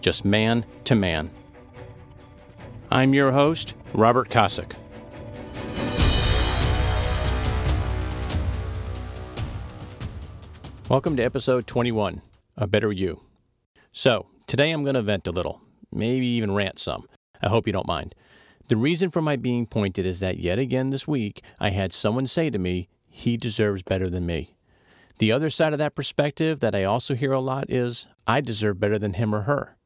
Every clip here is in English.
just man to man. I'm your host, Robert Kosick. Welcome to episode 21 A Better You. So, today I'm going to vent a little, maybe even rant some. I hope you don't mind. The reason for my being pointed is that yet again this week I had someone say to me, he deserves better than me. The other side of that perspective that I also hear a lot is, I deserve better than him or her.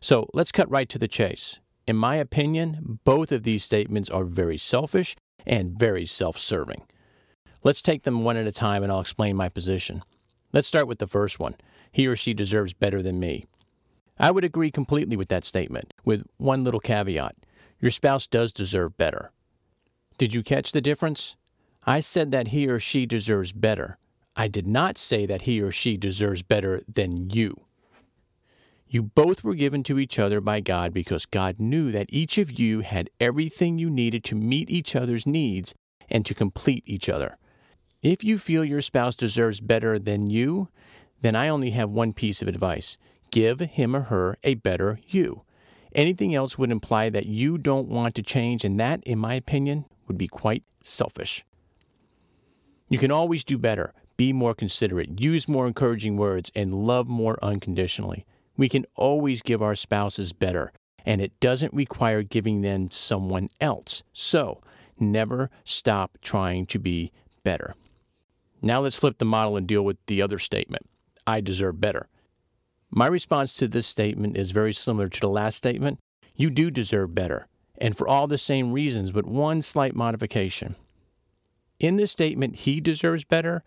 So let's cut right to the chase. In my opinion, both of these statements are very selfish and very self serving. Let's take them one at a time and I'll explain my position. Let's start with the first one he or she deserves better than me. I would agree completely with that statement, with one little caveat your spouse does deserve better. Did you catch the difference? I said that he or she deserves better. I did not say that he or she deserves better than you. You both were given to each other by God because God knew that each of you had everything you needed to meet each other's needs and to complete each other. If you feel your spouse deserves better than you, then I only have one piece of advice give him or her a better you. Anything else would imply that you don't want to change, and that, in my opinion, would be quite selfish. You can always do better, be more considerate, use more encouraging words, and love more unconditionally. We can always give our spouses better, and it doesn't require giving them someone else. So, never stop trying to be better. Now let's flip the model and deal with the other statement I deserve better. My response to this statement is very similar to the last statement. You do deserve better, and for all the same reasons, but one slight modification. In this statement, he deserves better,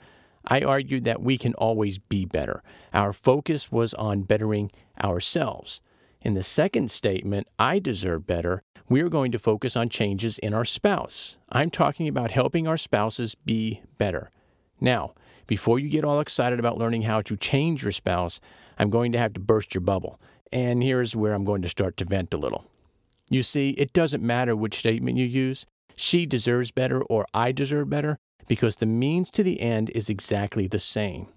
I argued that we can always be better. Our focus was on bettering ourselves. In the second statement, I deserve better, we are going to focus on changes in our spouse. I'm talking about helping our spouses be better. Now, before you get all excited about learning how to change your spouse, I'm going to have to burst your bubble. And here's where I'm going to start to vent a little. You see, it doesn't matter which statement you use, she deserves better or I deserve better because the means to the end is exactly the same.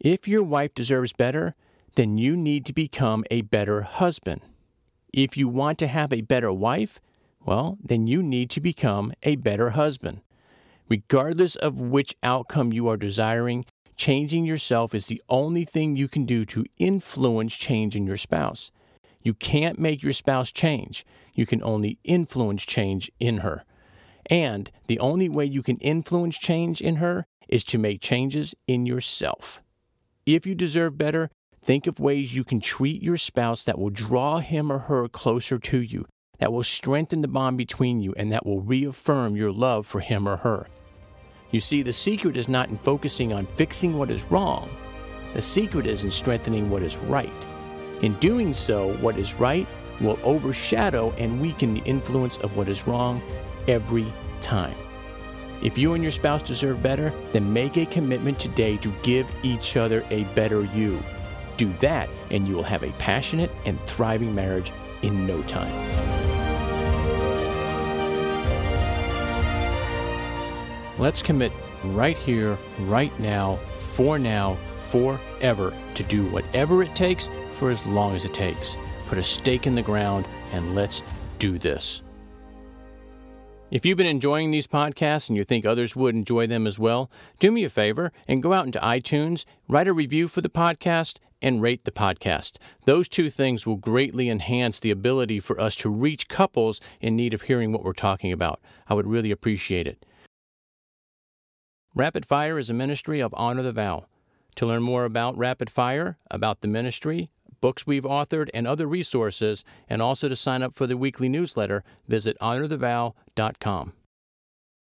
If your wife deserves better, then you need to become a better husband. If you want to have a better wife, well, then you need to become a better husband. Regardless of which outcome you are desiring, changing yourself is the only thing you can do to influence change in your spouse. You can't make your spouse change, you can only influence change in her. And the only way you can influence change in her is to make changes in yourself. If you deserve better, think of ways you can treat your spouse that will draw him or her closer to you, that will strengthen the bond between you, and that will reaffirm your love for him or her. You see, the secret is not in focusing on fixing what is wrong, the secret is in strengthening what is right. In doing so, what is right will overshadow and weaken the influence of what is wrong, every time. If you and your spouse deserve better, then make a commitment today to give each other a better you. Do that, and you will have a passionate and thriving marriage in no time. Let's commit right here, right now, for now, forever, to do whatever it takes for as long as it takes. Put a stake in the ground and let's do this. If you've been enjoying these podcasts and you think others would enjoy them as well, do me a favor and go out into iTunes, write a review for the podcast, and rate the podcast. Those two things will greatly enhance the ability for us to reach couples in need of hearing what we're talking about. I would really appreciate it. Rapid Fire is a ministry of Honor the Vow. To learn more about Rapid Fire, about the ministry, books we've authored, and other resources, and also to sign up for the weekly newsletter, visit honorthevow.com.